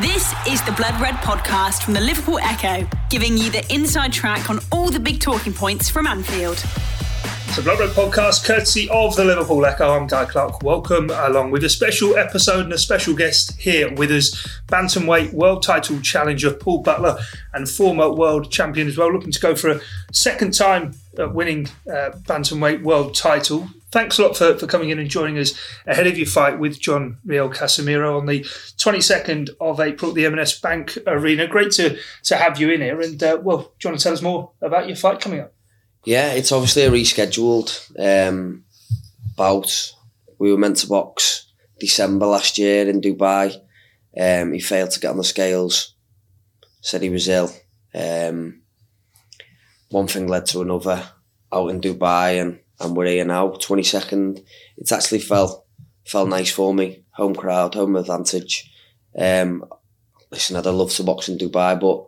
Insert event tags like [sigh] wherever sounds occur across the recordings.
This is the Blood Red podcast from the Liverpool Echo, giving you the inside track on all the big talking points from Anfield. It's a Blood Red podcast courtesy of the Liverpool Echo. I'm Guy Clark. Welcome along with a special episode and a special guest here with us, bantamweight world title challenger Paul Butler and former world champion as well, looking to go for a second time winning uh, bantamweight world title. Thanks a lot for, for coming in and joining us ahead of your fight with John Riel Casimero on the 22nd of April at the M&S Bank Arena. Great to, to have you in here. And, uh, well, to tell us more about your fight coming up. Yeah, it's obviously a rescheduled um, bout. We were meant to box December last year in Dubai. Um, he failed to get on the scales. Said he was ill. Um, one thing led to another. Out in Dubai, and, and we're here now. Twenty second. It's actually felt felt nice for me. Home crowd, home advantage. Um, listen, I'd love to box in Dubai, but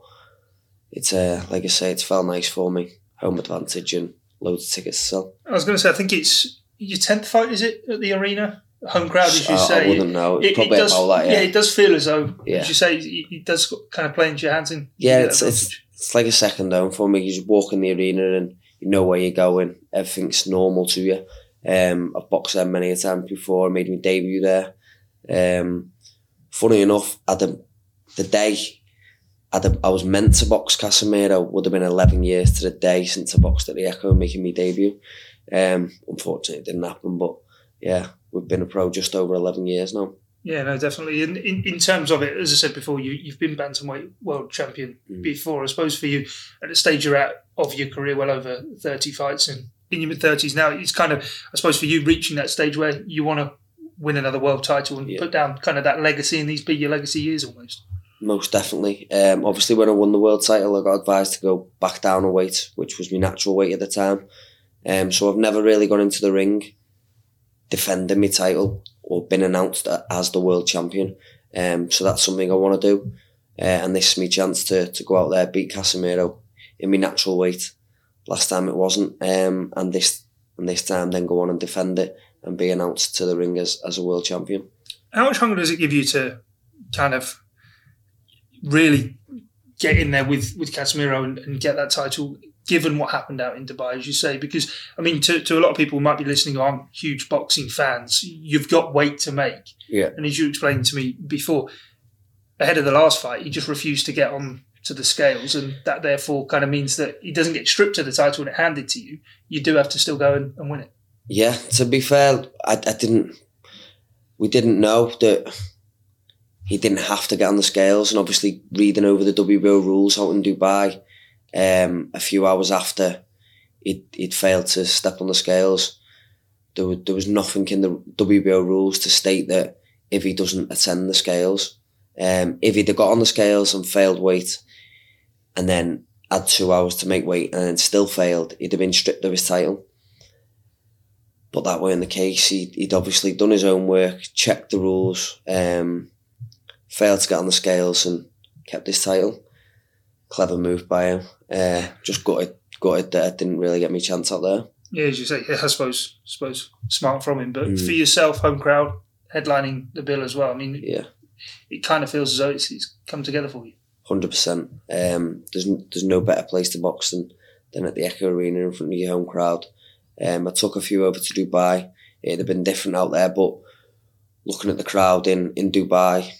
it's uh, like I say, it's felt nice for me home advantage and loads of tickets to sell. I was going to say, I think it's your tenth fight, is it at the arena? Home crowd, as you I, say. I wouldn't know. It's It, it probably does, about that, yeah. yeah, it does feel as though, Yeah. as you say, it, it does kind of play into your hands. And Yeah, it's, it's it's like a second home for me. You just walk in the arena and you know where you're going. Everything's normal to you. Um, I've boxed there many a time before. I made my debut there. Um, funny enough, at the the day the, I was meant to box Casimero would have been 11 years to the day since I boxed at the Echo making my debut. Um, unfortunately, it didn't happen, but yeah, we've been a pro just over 11 years now. Yeah, no, definitely. In, in in terms of it, as I said before, you you've been bantamweight world champion Mm. before. I suppose for you, at the stage you're at of your career, well over thirty fights and in your mid thirties now, it's kind of I suppose for you reaching that stage where you want to win another world title and Yeah. put down kind of that legacy and these be your legacy years almost. Most definitely. Um, obviously, when I won the world title, I got advised to go back down a weight, which was my natural weight at the time. Um, so I've never really gone into the ring defending my title or been announced as the world champion. Um, so that's something I want to do. Uh, and this is my chance to, to go out there, beat Casimero in my natural weight. Last time it wasn't. Um, and this and this time then go on and defend it and be announced to the ring as, as a world champion. How much hunger does it give you to kind of really get in there with with Casimero and, and get that title? Given what happened out in Dubai, as you say, because I mean, to, to a lot of people who might be listening who aren't huge boxing fans, you've got weight to make. Yeah. And as you explained to me before, ahead of the last fight, he just refused to get on to the scales, and that therefore kind of means that he doesn't get stripped of the title and it handed to you. You do have to still go and, and win it. Yeah, to be fair, I, I didn't. We didn't know that he didn't have to get on the scales, and obviously reading over the WBO rules out in Dubai, um, a few hours after he'd, he'd failed to step on the scales, there was, there was nothing in the WBO rules to state that if he doesn't attend the scales, um, if he'd have got on the scales and failed weight, and then had two hours to make weight and then still failed, he'd have been stripped of his title. But that weren't the case. He, he'd obviously done his own work, checked the rules, um, failed to get on the scales and kept his title. Clever move by him. Uh, just gutted, gutted that I didn't really get me chance out there. Yeah, as you say, I suppose, suppose smart from him. But Mm. for yourself, home crowd, headlining the bill as well. I mean, Yeah, it kind of feels as though it's, it's come together for you. hundred percent. Um, there's there's no better place to box than than at the Echo Arena in front of your home crowd. Um, I took a few over to Dubai. It'd have been different out there, but looking at the crowd in in Dubai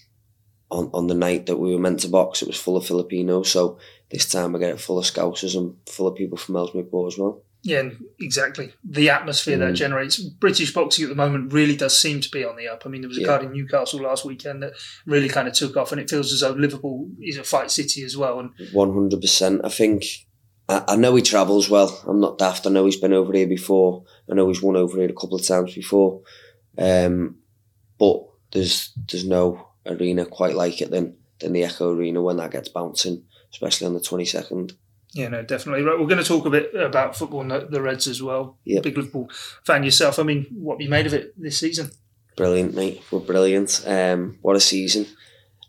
on on the night that we were meant to box, it was full of Filipinos. So this time I get it full of Scousers and full of people from Ellesmere as well. Yeah, exactly. The atmosphere that Mm. generates. British boxing at the moment really does seem to be on the up. I mean, there was a Yeah. card in Newcastle last weekend that really kind of took off, and it feels as though Liverpool is a fight city as well. And One hundred percent. I think I, I know he travels well. I'm not daft. I know he's been over here before. I know he's won over here a couple of times before. Um, but there's there's no arena quite like it than than the Echo Arena when that gets bouncing, especially on the twenty second. Yeah, no, definitely. Right, we're going to talk a bit about football and the, the Reds as well. Yep. Big Liverpool fan yourself. I mean, what have you made of it this season? Brilliant, mate. We're brilliant. Um, what a season.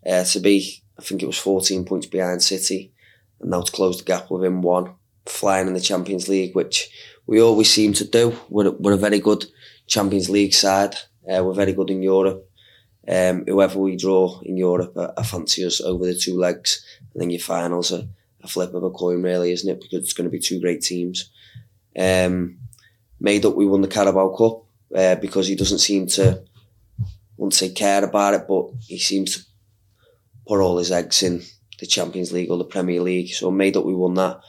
Uh, to be, I think it was 14 points behind City, and now to close the gap within one, flying in the Champions League, which we always seem to do. We're, we're a very good Champions League side. Uh, we're very good in Europe. Um, whoever we draw in Europe, I, I fancy us over the two legs. And then your finals are a flip of a coin, really, isn't it? Because it's going to be two great teams. Um, made up we won the Carabao Cup uh, because he doesn't seem to, I won't say care about it, but he seems to put all his eggs in the Champions League or the Premier League. So made up we won that.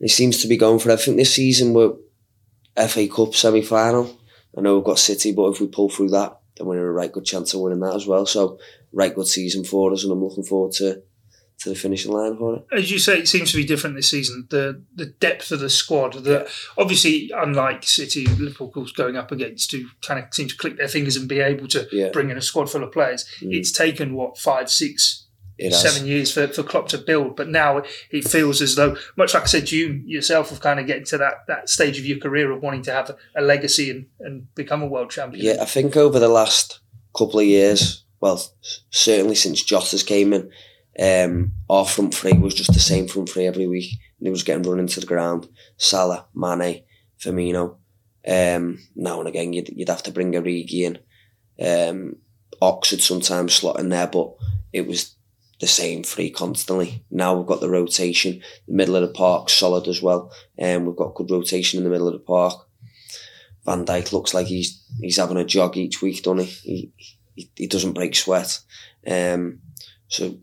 He seems to be going for everything this season. We're FA Cup semi final. I know we've got City, but if we pull through that, then we're in a right good chance of winning that as well. So right good season for us, and I'm looking forward to to the finishing line for it. As you say, it seems to be different this season. The the depth of the squad, the obviously unlike City, Liverpool course, going up against, who kind of seem to click their fingers and be able to Yeah. bring in a squad full of players. Mm. It's taken what five, six. Seven years for, for Klopp to build, but now it feels as though, much like I said, you yourself have kind of getting to that, that stage of your career of wanting to have a, a legacy and, and become a world champion. Yeah, I think over the last couple of years, well, certainly since Jota's came in, um, our front three was just the same front three every week. And it was getting run into the ground. Salah, Mane, Firmino. Um, now and again, you'd, you'd have to bring Origi in. Um, Ox would sometimes slot in there, but it was the same three constantly. Now we've got the rotation. The middle of the park solid as well. And we've got good rotation in the middle of the park. Van Dijk looks like he's he's having a jog each week, doesn't he? He he, he doesn't break sweat. Um, so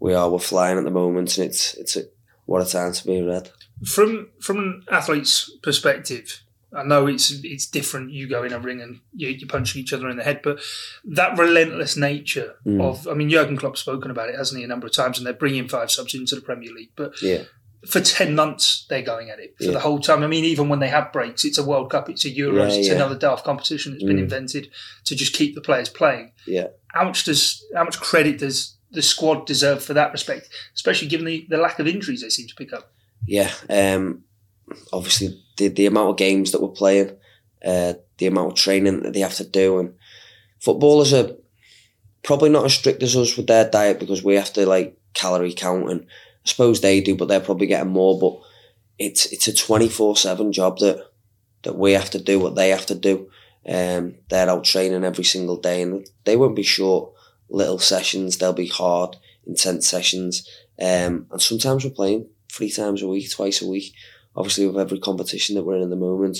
we are we're flying at the moment, and it's it's a, what a time to be red. From from an athlete's perspective, I know it's it's different. You go in a ring and you, you're punching each other in the head, but that relentless nature Mm. of, I mean, Jurgen Klopp's spoken about it, hasn't he, a number of times, and they're bringing five subs into the Premier League, but Yeah, for 10 months they're going at it for Yeah. the whole time. I mean, even when they have breaks, it's a World Cup, it's a Euros, Yeah, it's another daft competition that's been Mm. invented to just keep the players playing. Yeah. How much does how much credit does the squad deserve for that respect, especially given the, the lack of injuries they seem to pick up? yeah. Um, obviously the the amount of games that we're playing, uh, the amount of training that they have to do, and footballers are probably not as strict as us with their diet because we have to like calorie count, and I suppose they do, but they're probably getting more. But it's it's a twenty four seven job that that we have to do what they have to do. Um, they're out training every single day, and they won't be short little sessions. They'll be hard, intense sessions. Um, and sometimes we're playing three times a week, twice a week. Obviously, with every competition that we're in at the moment,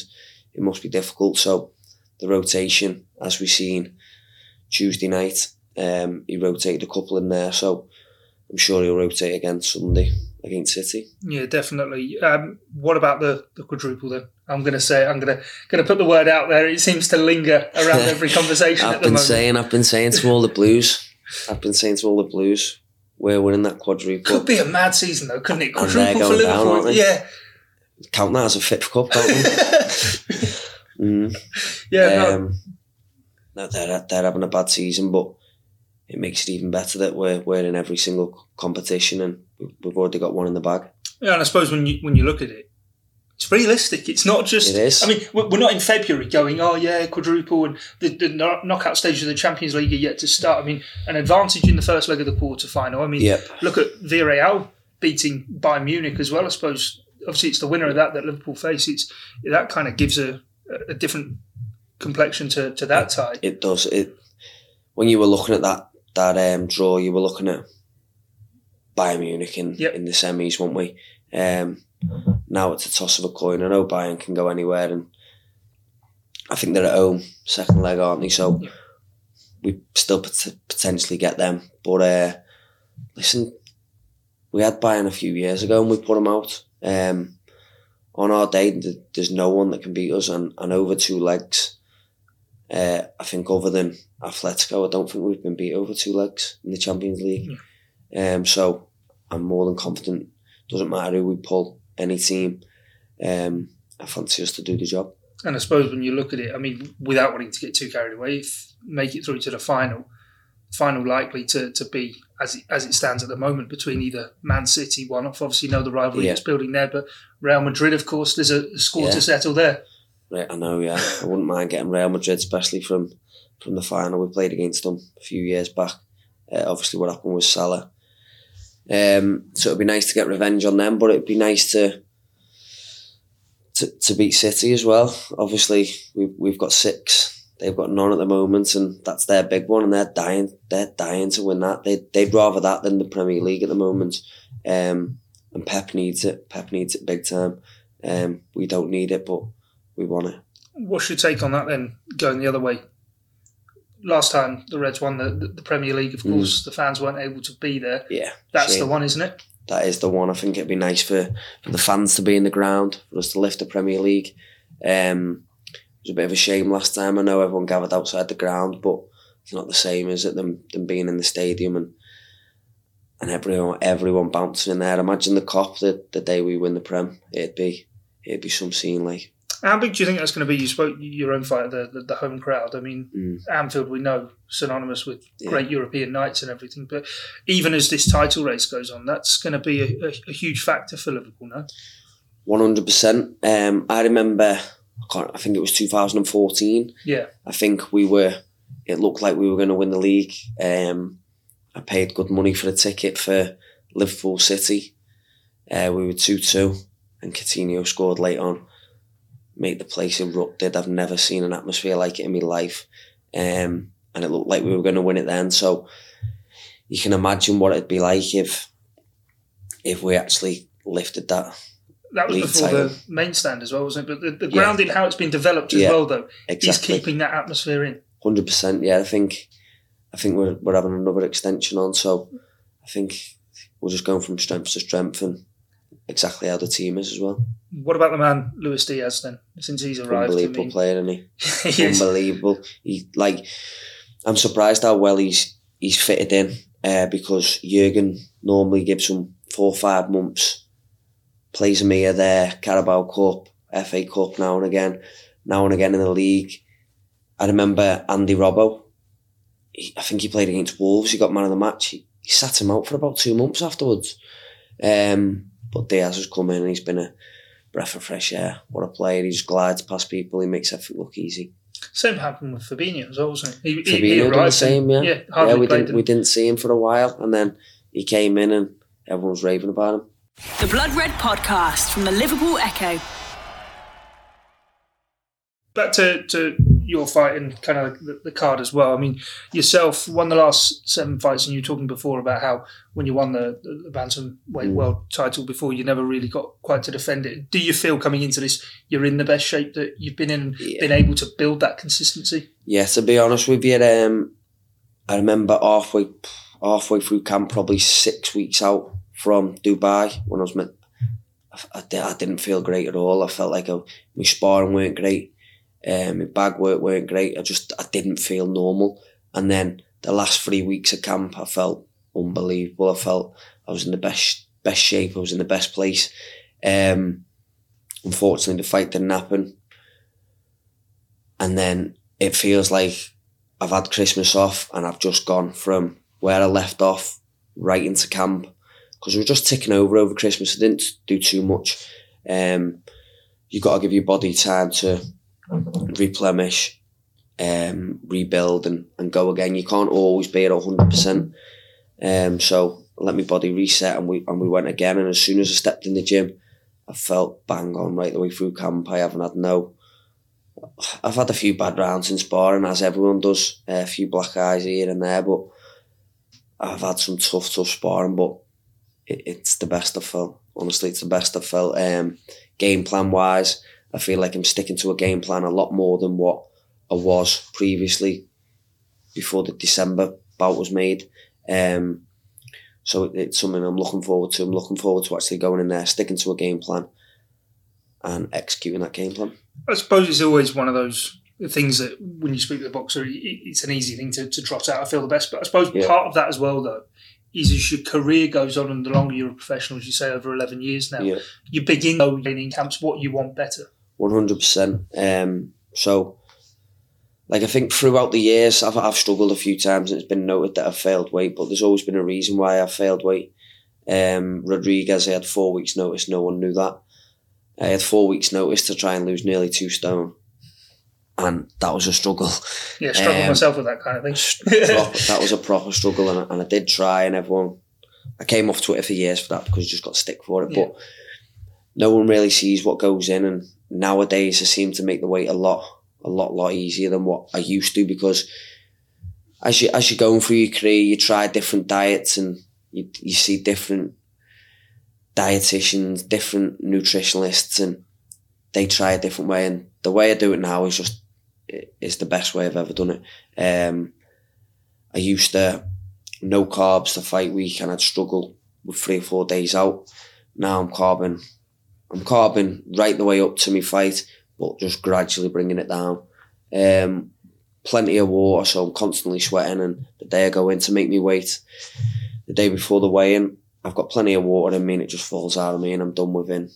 it must be difficult. So the rotation, as we've seen Tuesday night, um, he rotated a couple in there. So I'm sure he'll rotate again Sunday against City. Yeah, definitely. Um, what about the, the quadruple then? I'm going to say I'm going to going to put the word out there. It seems to linger around every [laughs] conversation I've at the been moment. saying, I've been saying to all the Blues, I've been saying to all the Blues, we're winning that quadruple. Could be a mad season though, couldn't it? Quadruple for going down, Liverpool. yeah, Count that as a fifth cup, don't we? [laughs] mm. yeah. no, Um, no, they're they're having a bad season, but it makes it even better that we're we're in every single competition and we- we've already got one in the bag. Yeah, and I suppose when you when you look at it, it's realistic. It's not just. It is. I mean, we're not in February going, oh yeah, quadruple, and the, the knockout stage of the Champions League are yet to start. I mean, an advantage in the first leg of the quarter final. I mean, Yep. look at Villarreal beating Bayern Munich as well. I suppose obviously it's the winner of that that Liverpool face. It's that kind of gives a, a different complexion to, to that tie. It does. It when you were looking at that that um, draw, you were looking at Bayern Munich in Yep. in the semis, weren't we? Um, now it's a toss of a coin. I know Bayern can go anywhere, and I think they're at home second leg, aren't they? So Yep. we still pot- potentially get them. But uh, listen, we had Bayern a few years ago, and we put them out. Um, on our day, there's no one that can beat us, and, and over two legs. Uh, I think other than Atletico, I don't think we've been beat over two legs in the Champions League. Um, so I'm more than confident. Doesn't matter who we pull, any team. Um, I fancy us to do the job. And I suppose when you look at it, I mean, without wanting to get too carried away, make it through to the final, final likely to, to be as it, as it stands at the moment between either Man City, one off, obviously know the rivalry Yeah. that's building there, but Real Madrid, of course, there's a score Yeah. to settle there. Right, I know, yeah. I wouldn't mind getting Real Madrid, especially from from the final we played against them a few years back. Uh, obviously, what happened with Salah. Um, so it'd be nice to get revenge on them, but it'd be nice to to, to beat City as well. Obviously, we've we've got six. They've got none at the moment, and that's their big one, and they're dying. They're dying to win that. They they'd rather that than the Premier League at the moment. Um, and Pep needs it. Pep needs it big time. Um, we don't need it, but we want it. What's your take on that then? Going the other way. Last time the Reds won the, the, Premier League, of course, the fans weren't able to be there. Yeah, That's shame. the one, isn't it? that is the one. I think it'd be nice for, for the fans to be in the ground, for us to lift the Premier League. Um, it was a bit of a shame last time. I know everyone gathered outside the ground, but it's not the same, as it, than, than being in the stadium and and everyone everyone bouncing in there. Imagine the Kop the, the day we win the Prem. It'd be it'd be some scene like How big do you think that's going to be? You spoke your own fight, the, the, the home crowd. I mean, Mm. Anfield, we know, synonymous with Yeah. great European nights and everything. But even as this title race goes on, that's going to be a, a, a huge factor for Liverpool, no? one hundred percent. Um I remember I, can't, I think it was two thousand and fourteen. Yeah. I think we were. It looked like we were going to win the league. Um, I paid good money for a ticket for Liverpool City. Uh, we were two two, and Coutinho scored late on. Made the place erupted. I've never seen an atmosphere like it in my life, um, and it looked like we were going to win it then. So you can imagine what it'd be like if if we actually lifted that That was before title. the main stand as well, wasn't it? But the, the Yeah. ground in how it's been developed as Yeah. well, though, exactly. is keeping that atmosphere in. Hundred percent. Yeah, I think I think we're we're having another extension on, so I think we're just going from strength to strength, and exactly how the team is as well. What about the man, Luis Diaz, then, since he's arrived? I Unbelievable mean, player, isn't he? [laughs] he is. Unbelievable. He like I'm surprised how well he's he's fitted in uh, because Jurgen normally gives him four or five months, plays him here, there, Carabao Cup, FA Cup now and again, now and again in the league. I remember Andy Robbo. He, I think he played against Wolves. He got man of the match. He, he sat him out for about two months afterwards. Um, but Diaz has come in and he's been a breath of fresh air. What a player! He just glides past people. He makes everything look easy. Same happened with Fabinho as well, wasn't it? He, he, Fabinho he did the same, yeah. yeah, yeah, we didn't him. we didn't see him for a while, and then he came in and everyone was raving about him. The Blood Red Podcast from the Liverpool Echo. Back to, to your fight and kind of the, the card as well. I mean, yourself won the last seven fights, and you were talking before about how when you won the, the, the bantamweight Mm. world title before, you never really got quite to defend it. Do you feel coming into this, you're in the best shape that you've been in, Yeah. been able to build that consistency? Yeah, to be honest with you, um, I remember halfway halfway through camp, probably six weeks out from Dubai when I was met. I, I, I didn't feel great at all. I felt like I, my sparring weren't great, um, my bag work weren't great. I just I didn't feel normal. And then the last three weeks of camp, I felt unbelievable. I felt I was in the best best shape. I was in the best place. Um, unfortunately, the fight didn't happen. And then it feels like I've had Christmas off and I've just gone from where I left off right into camp because we were just ticking over over Christmas. I didn't do too much. Um, you got to give your body time to replenish, um, rebuild, and, and go again. You can't always be at hundred percent. Um, so I let my body reset, and we and we went again. And as soon as I stepped in the gym, I felt bang on right the way through camp. I haven't had no. I've had a few bad rounds in sparring, as everyone does. a few black eyes here and there, but I've had some tough, tough sparring. But it, it's the best I've felt. Honestly, it's the best I've felt. Um, game plan wise, I feel like I'm sticking to a game plan a lot more than what I was previously before the December bout was made. Um, so it, it's something I'm looking forward to. I'm looking forward to actually going in there, sticking to a game plan, and executing that game plan. I suppose it's always one of those things that when you speak to the boxer, it's an easy thing to, to trot out. I feel the best, but I suppose Yeah. part of that as well, though, is as your career goes on, and the longer you're a professional, as you say, over eleven years now, Yeah. you begin in camps what you want better. One hundred percent. Um, so, like I think throughout the years, I've I've struggled a few times, and it's been noted that I've failed weight. But there's always been a reason why I've failed weight. Um, Rodriguez, I had four weeks' notice. No one knew that. I had four weeks' notice to try and lose nearly two stone, and that was a struggle. Yeah, struggle Um, myself with that kind of thing. proper, [laughs] that was a proper struggle, and, I- and I did try, and everyone. I came off Twitter for years for that because you just got stick for it, Yeah. but no one really sees what goes in. And nowadays, I seem to make the weight a lot, a lot, lot easier than what I used to because as you as you're going through your career, you try different diets and you you see different dietitians, different nutritionalists, and they try a different way. And the way I do it now is just is the best way I've ever done it. Um, I used to no carbs the fight week, and I'd struggle with three or four days out. Now I'm carbing, I'm carbing right the way up to my fight, but just gradually bringing it down. Um, plenty of water, so I'm constantly sweating. And the day I go in to make me weight, the day before the weigh-in, I've got plenty of water in me, and it just falls out of me, and I'm done within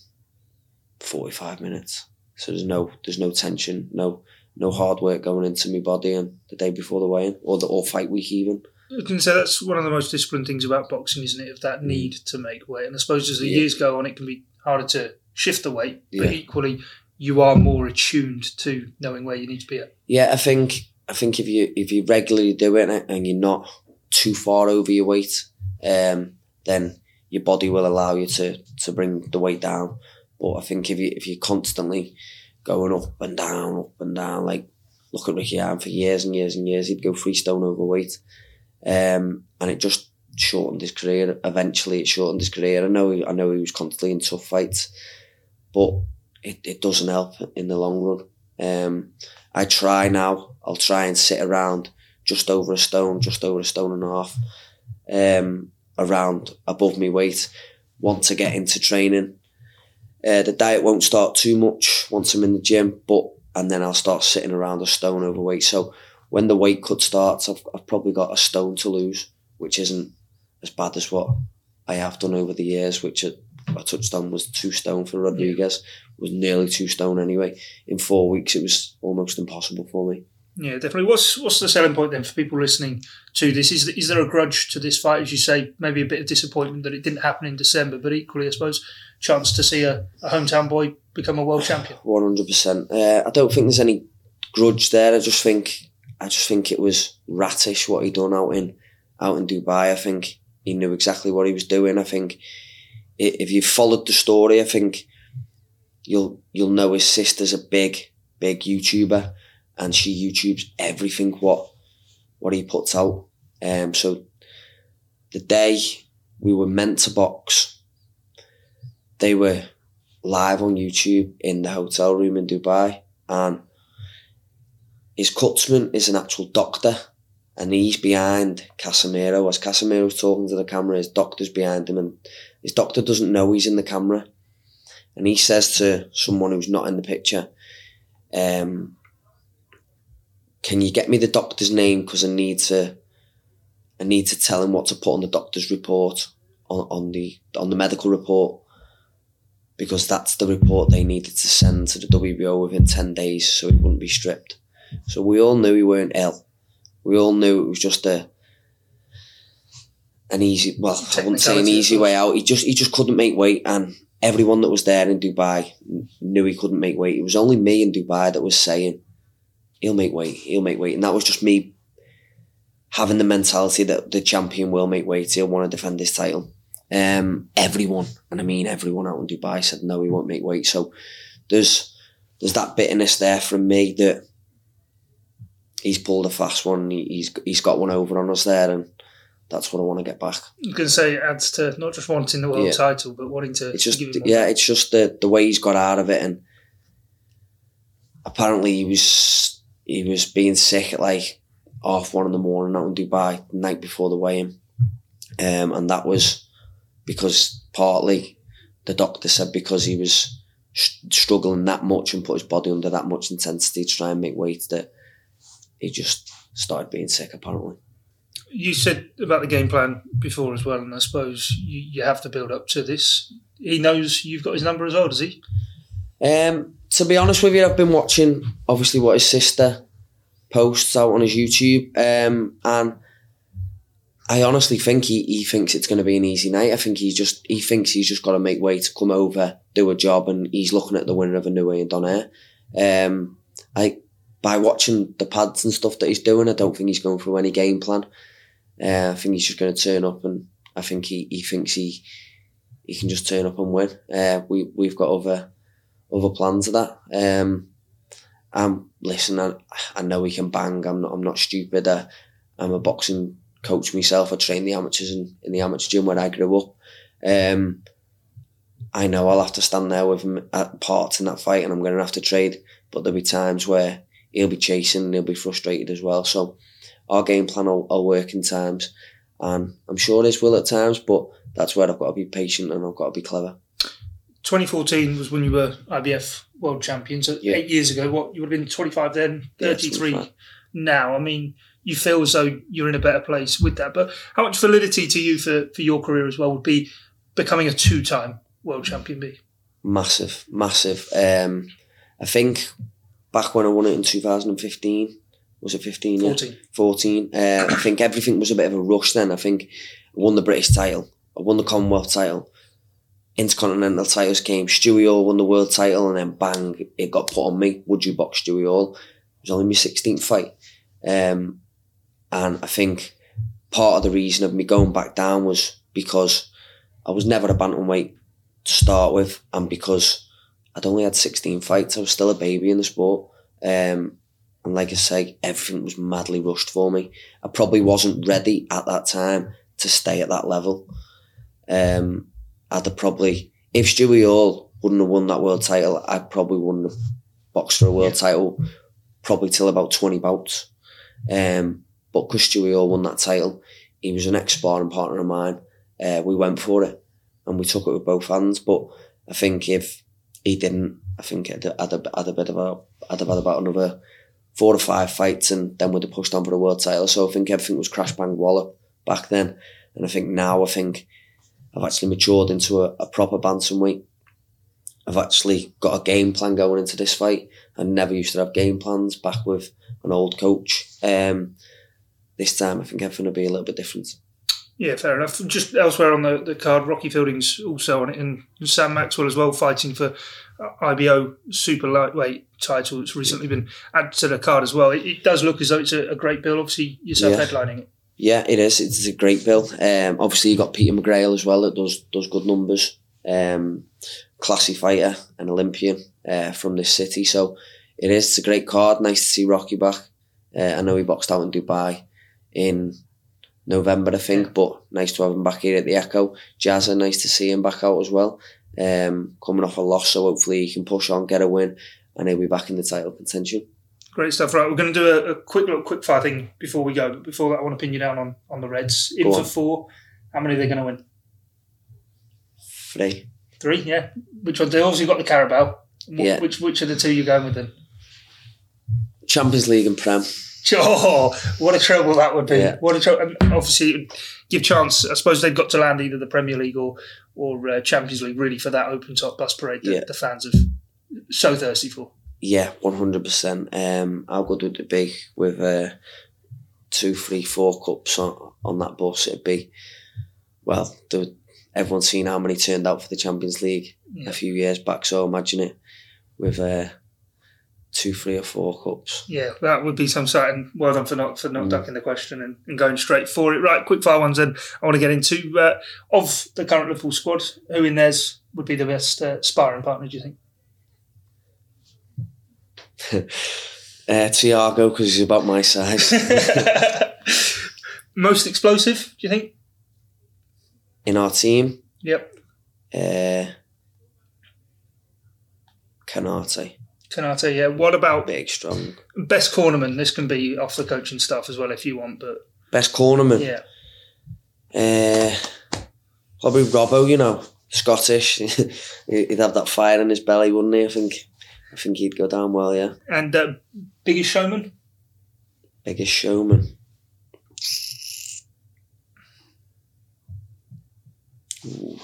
45 minutes. So there's no there's no tension, no no hard work going into my body, and the day before the weigh-in or the or fight week even. I can say that's one of the most disciplined things about boxing, isn't it? Of that need to make weight, and I suppose as the yeah. years go on, it can be harder to shift the weight, but yeah. equally, you are more attuned to knowing where you need to be at. Yeah, I think I think if you if you regularly do it and you're not too far over your weight, um, then your body will allow you to to bring the weight down. But I think if you if you're constantly going up and down, up and down, like look at Ricky Hatton for years and years and years, he'd go three stone overweight, um, and it just shortened his career. Eventually, it shortened his career. I know I know he was constantly in tough fights, but it, it doesn't help in the long run. Um, I try now. I'll try and sit around just over a stone, just over a stone and a half, um, around above me weight. Want to get into training. Uh, the diet won't start too much once I'm in the gym, but and then I'll start sitting around a stone overweight. So when the weight cut starts, I've, I've probably got a stone to lose, which isn't as bad as what I have done over the years, which I, I touched on was two stone for Rodriguez, was nearly two stone anyway. In four weeks, it was almost impossible for me. Yeah, definitely. What's what's the selling point then for people listening to this? Is is there a grudge to this fight, as you say? Maybe a bit of disappointment that it didn't happen in December, but equally, I suppose, chance to see a, a hometown boy become a world champion. One hundred percent. Uh, I don't think there's any grudge there. I just think I just think it was ratish what he done out in out in Dubai. I think he knew exactly what he was doing. I think if you followed the story, I think you'll you'll know his sister's a big big YouTuber, and she YouTubes everything what what he puts out. Um, so the day we were meant to box, they were live on YouTube in the hotel room in Dubai, and his cutsman is an actual doctor, and he's behind Casimero. As Casimero's talking to the camera, his doctor's behind him, and his doctor doesn't know he's in the camera and he says to someone who's not in the picture, um, "Can you get me the doctor's name? Because I need to, I need to tell him what to put on the doctor's report, on, on the on the medical report, because that's the report they needed to send to the WBO within ten days, so he wouldn't be stripped. So we all knew he weren't ill. We all knew it was just a." An easy, well, I wouldn't say an easy way out. He just he just couldn't make weight, and everyone that was there in Dubai knew he couldn't make weight. It was only me in Dubai that was saying, he'll make weight, he'll make weight. And that was just me having the mentality that the champion will make weight, he'll want to defend his title. Um, everyone, and I mean everyone out in Dubai said, no, he won't make weight. So there's, there's that bitterness there from me that he's pulled a fast one. He's, he's got one over on us there. And that's what I want to get back. You can say it adds to not just wanting the world yeah. title, but wanting to. It's just yeah, it's just the the way he's got out of it, and apparently he was he was being sick at like half one in the morning out in Dubai the night before the weigh-in, um, and that was because partly the doctor said because he was struggling that much and put his body under that much intensity to try and make weight that he just started being sick apparently you said about the game plan before as well, and I suppose you, you have to build up to this. He knows you've got his number as well, does he? Um, to be honest with you, I've been watching obviously what his sister posts out on his YouTube, um, and I honestly think he, he thinks it's going to be an easy night. I think he just he thinks he's just got to make way to come over, do a job, and he's looking at the winner of Inoue and Donaire. Um, I by watching the pads and stuff that he's doing, I don't think he's going through any game plan. Uh, I think he's just going to turn up, and I think he, he thinks he he can just turn up and win. Uh, we we've got other other plans of that. Um, um, listen, I, I know we can bang. I'm not. I'm not stupid. Uh, I'm a boxing coach myself. I train the amateurs in, in the amateur gym where I grew up. Um, I know I'll have to stand there with him at parts in that fight, and I'm going to have to trade. But there'll be times where he'll be chasing, and he'll be frustrated as well. So our game plan will, will work in times, and I'm sure this will at times. But that's where I've got to be patient and I've got to be clever. 2014 was when you were IBF world champion. So Yeah. eight years ago, what you would have been 25 then, Yeah, 33 25. now. I mean, you feel as though you're in a better place with that. But how much validity to you for, for your career as well would be becoming a two-time world champion? Be Massive, massive. Um, I think back when I won it in 2015, was it 15? Yeah. 14. 14. Uh, I think everything was a bit of a rush then. I think I won the British title, I won the Commonwealth title, Intercontinental titles came, Stewie Hall won the world title, and then bang, it got put on me. Would you box Stewie Hall? It was only my 16th fight. Um, and I think part of the reason of me going back down was because I was never a bantamweight to start with, and because I'd only had 16 fights, I was still a baby in the sport. Um, and like I say, everything was madly rushed for me. I probably wasn't ready at that time to stay at that level. Um, I'd have probably, if Stewie Hall wouldn't have won that world title, I probably wouldn't have boxed for a world title probably till about 20 bouts. Um, but because Stewie Hall won that title, he was an ex sparring partner of mine. Uh, we went for it and we took it with both hands. But I think if he didn't, I think I'd, I'd, have- I'd, a bit of a, I'd have had about another four or five fights and then we'd have pushed on for the world title. So I think everything was crash bang wallop back then. And I think now I think I've actually matured into a, a proper bantamweight. I've actually got a game plan going into this fight. I never used to have game plans back with an old coach. Um, this time I think everything will be a little bit different. Yeah, fair enough. Just elsewhere on the, the card, Rocky Fielding's also on it, and Sam Maxwell as well, fighting for IBO super lightweight title. It's recently been added to the card as well. It, it does look as though it's a, a great bill. Obviously, yourself Yeah. headlining it. Yeah, it is. It's a great bill. Um, obviously, you got Peter McGrail as well that does does good numbers. Um, classy fighter, and Olympian uh, from this city. So it is. It's a great card. Nice to see Rocky back. Uh, I know he boxed out in Dubai in November, I think, but nice to have him back here at the Echo. Jazza, nice to see him back out as well. Um, coming off a loss, so hopefully he can push on, get a win, and he'll be back in the title contention. Great stuff. Right, we're going to do a, a quick little quick fire thing before we go. But before that, I want to pin you down on, on the Reds. In Go for on. four. How many are they going to win? Three. Three, yeah. Which one? They obviously got the Carabao. Wh- Yeah. Which which of the two you going with then? Champions League and Prem. [laughs] Oh, what a trouble that would be! Yeah. What a trouble! And obviously, it would give chance. I suppose they've got to land either the Premier League or or uh, Champions League really for that open top bus parade that Yeah. the fans are so thirsty for. Yeah, one hundred percent. Um, how good would it be with uh, two, three, four cups on, on that bus? It'd be well. There, would- everyone's seen how many turned out for the Champions League Yeah. a few years back. So imagine it with uh, two, three, or four cups. Yeah, that would be some sight. And well done for not for not Mm. ducking the question and, and going straight for it. Right, quick fire ones. Then I want to get into uh, of the current Liverpool squad. Who in theirs would be the best uh, sparring partner? Do you think? [laughs] Uh, Thiago, because he's about my size. [laughs] Most explosive? Do you think? In our team, Yep, uh, Konate, Konate. Yeah. What about big, strong. best cornerman? This can be off the coaching staff as well if you want, but Best cornerman. yeah. Uh, probably Robbo, you know, Scottish. [laughs] he'd have that fire in his belly, wouldn't he? I think. I think he'd go down well. Yeah, And uh, biggest showman? biggest showman. Ooh.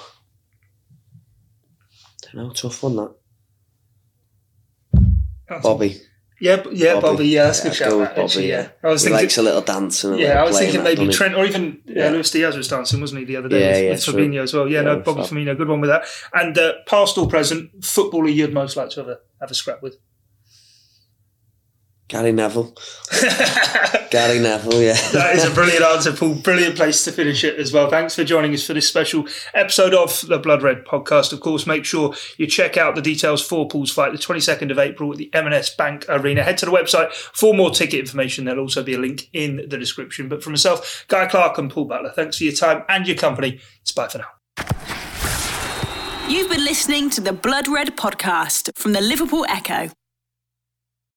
Don't know, tough one that. Bobby. Yeah, yeah, Bobby. yeah, that's a good shout. That, with actually, Bobby, yeah. yeah. I was he thinking. likes a little dance and Yeah, I was thinking maybe doesn't? Trent or even uh, Yeah. Luis Diaz was dancing, wasn't he, the other day Yeah, with, yeah, with true. Fabinho as well? Yeah, no, Bobby Fab. Firmino, good one with that. And uh, past or present, footballer you'd most like to have a, have a scrap with? Gary Neville. [laughs] Gary Neville, yeah. that is a brilliant answer, Paul. Brilliant place to finish it as well. Thanks for joining us for this special episode of the Blood Red podcast. Of course, make sure you check out the details for Paul's fight, the 22nd of April at the M&S Bank Arena. Head to the website for more ticket information. There'll also be a link in the description. But for myself, Guy Clark and Paul Butler, thanks for your time and your company. It's bye for now. You've been listening to the Blood Red podcast from the Liverpool Echo.